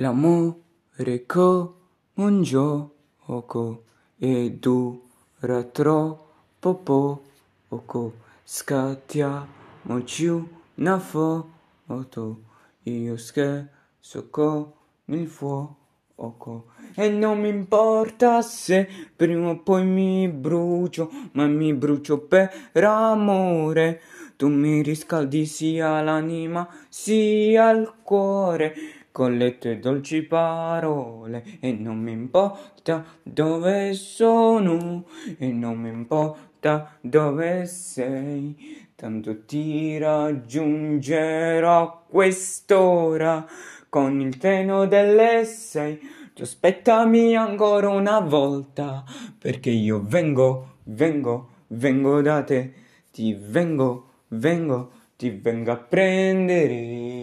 L'amore come un gioco e dura troppo poco. Scattiamoci una foto, io scherzo con il fuoco. E non mi importa se prima o poi mi brucio, ma mi brucio per amore. Tu mi riscaldi sia l'anima sia il cuore con le tue dolci parole e non mi importa dove sono e non mi importa dove sei, tanto ti raggiungerò a quest'ora con il treno delle sei. Tu aspettami ancora una volta perché io vengo, vengo, vengo da te, ti vengo, vengo ti vengo a prendere.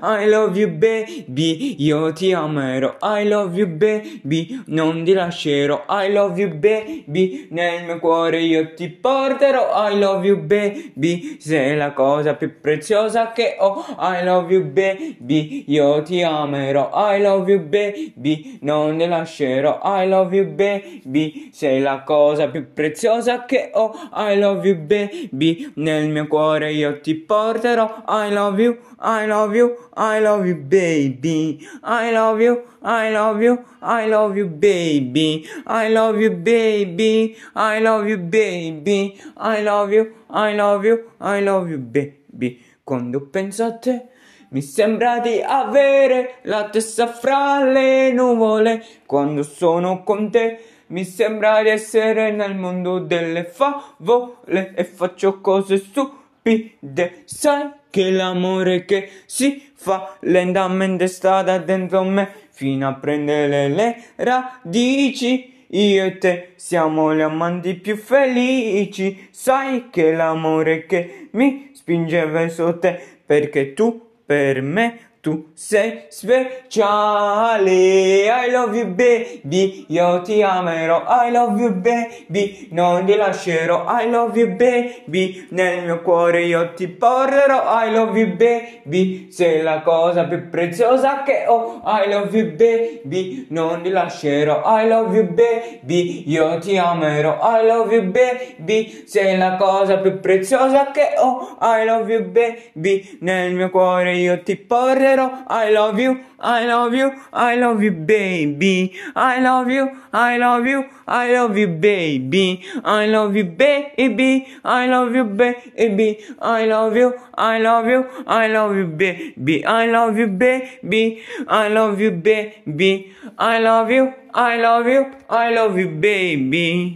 I love you baby, io ti amerò. I love you baby, non ti lascerò. I love you baby, nel mio cuore io ti porterò. I love you baby, sei la cosa più preziosa che ho. I love you baby, io ti amerò. I love you baby, non ti lascerò. I love you baby, sei la cosa più preziosa che ho. I love you baby, nel mio cuore io ti porterò I love you, I love you, I love you baby. I love you, I love you, I love you baby. I love you baby. I love you baby. I love you, I love you, I love you baby. Quando penso a te mi sembra di avere la testa fra le nuvole. Quando sono con te. Mi sembra di essere nel mondo delle favole. E faccio cose su stupide. Sai che l'amore che si fa lentamente sta dentro me fino a prendere le radici. Io e te siamo gli amanti più felici. Sai che l'amore che mi spinge verso te perché tu per me tu sei speciale. I love you baby, io ti amerò. I love you baby, non ti lascerò. I love you baby, nel mio cuore io ti porterò. I love you baby, sei la cosa più preziosa che ho. I love you baby, non ti lascerò. I love you baby, io ti amerò. I love you baby, sei la cosa più preziosa che ho. I love you baby, nel mio cuore io ti porterò. I love you, I love you, I love you, baby. I love you, I love you, I love you, baby. I love you, baby. I love you, baby. I love you, I love you, I love you, baby. I love you, baby. I love you, baby. I love you, I love you, I love you, baby.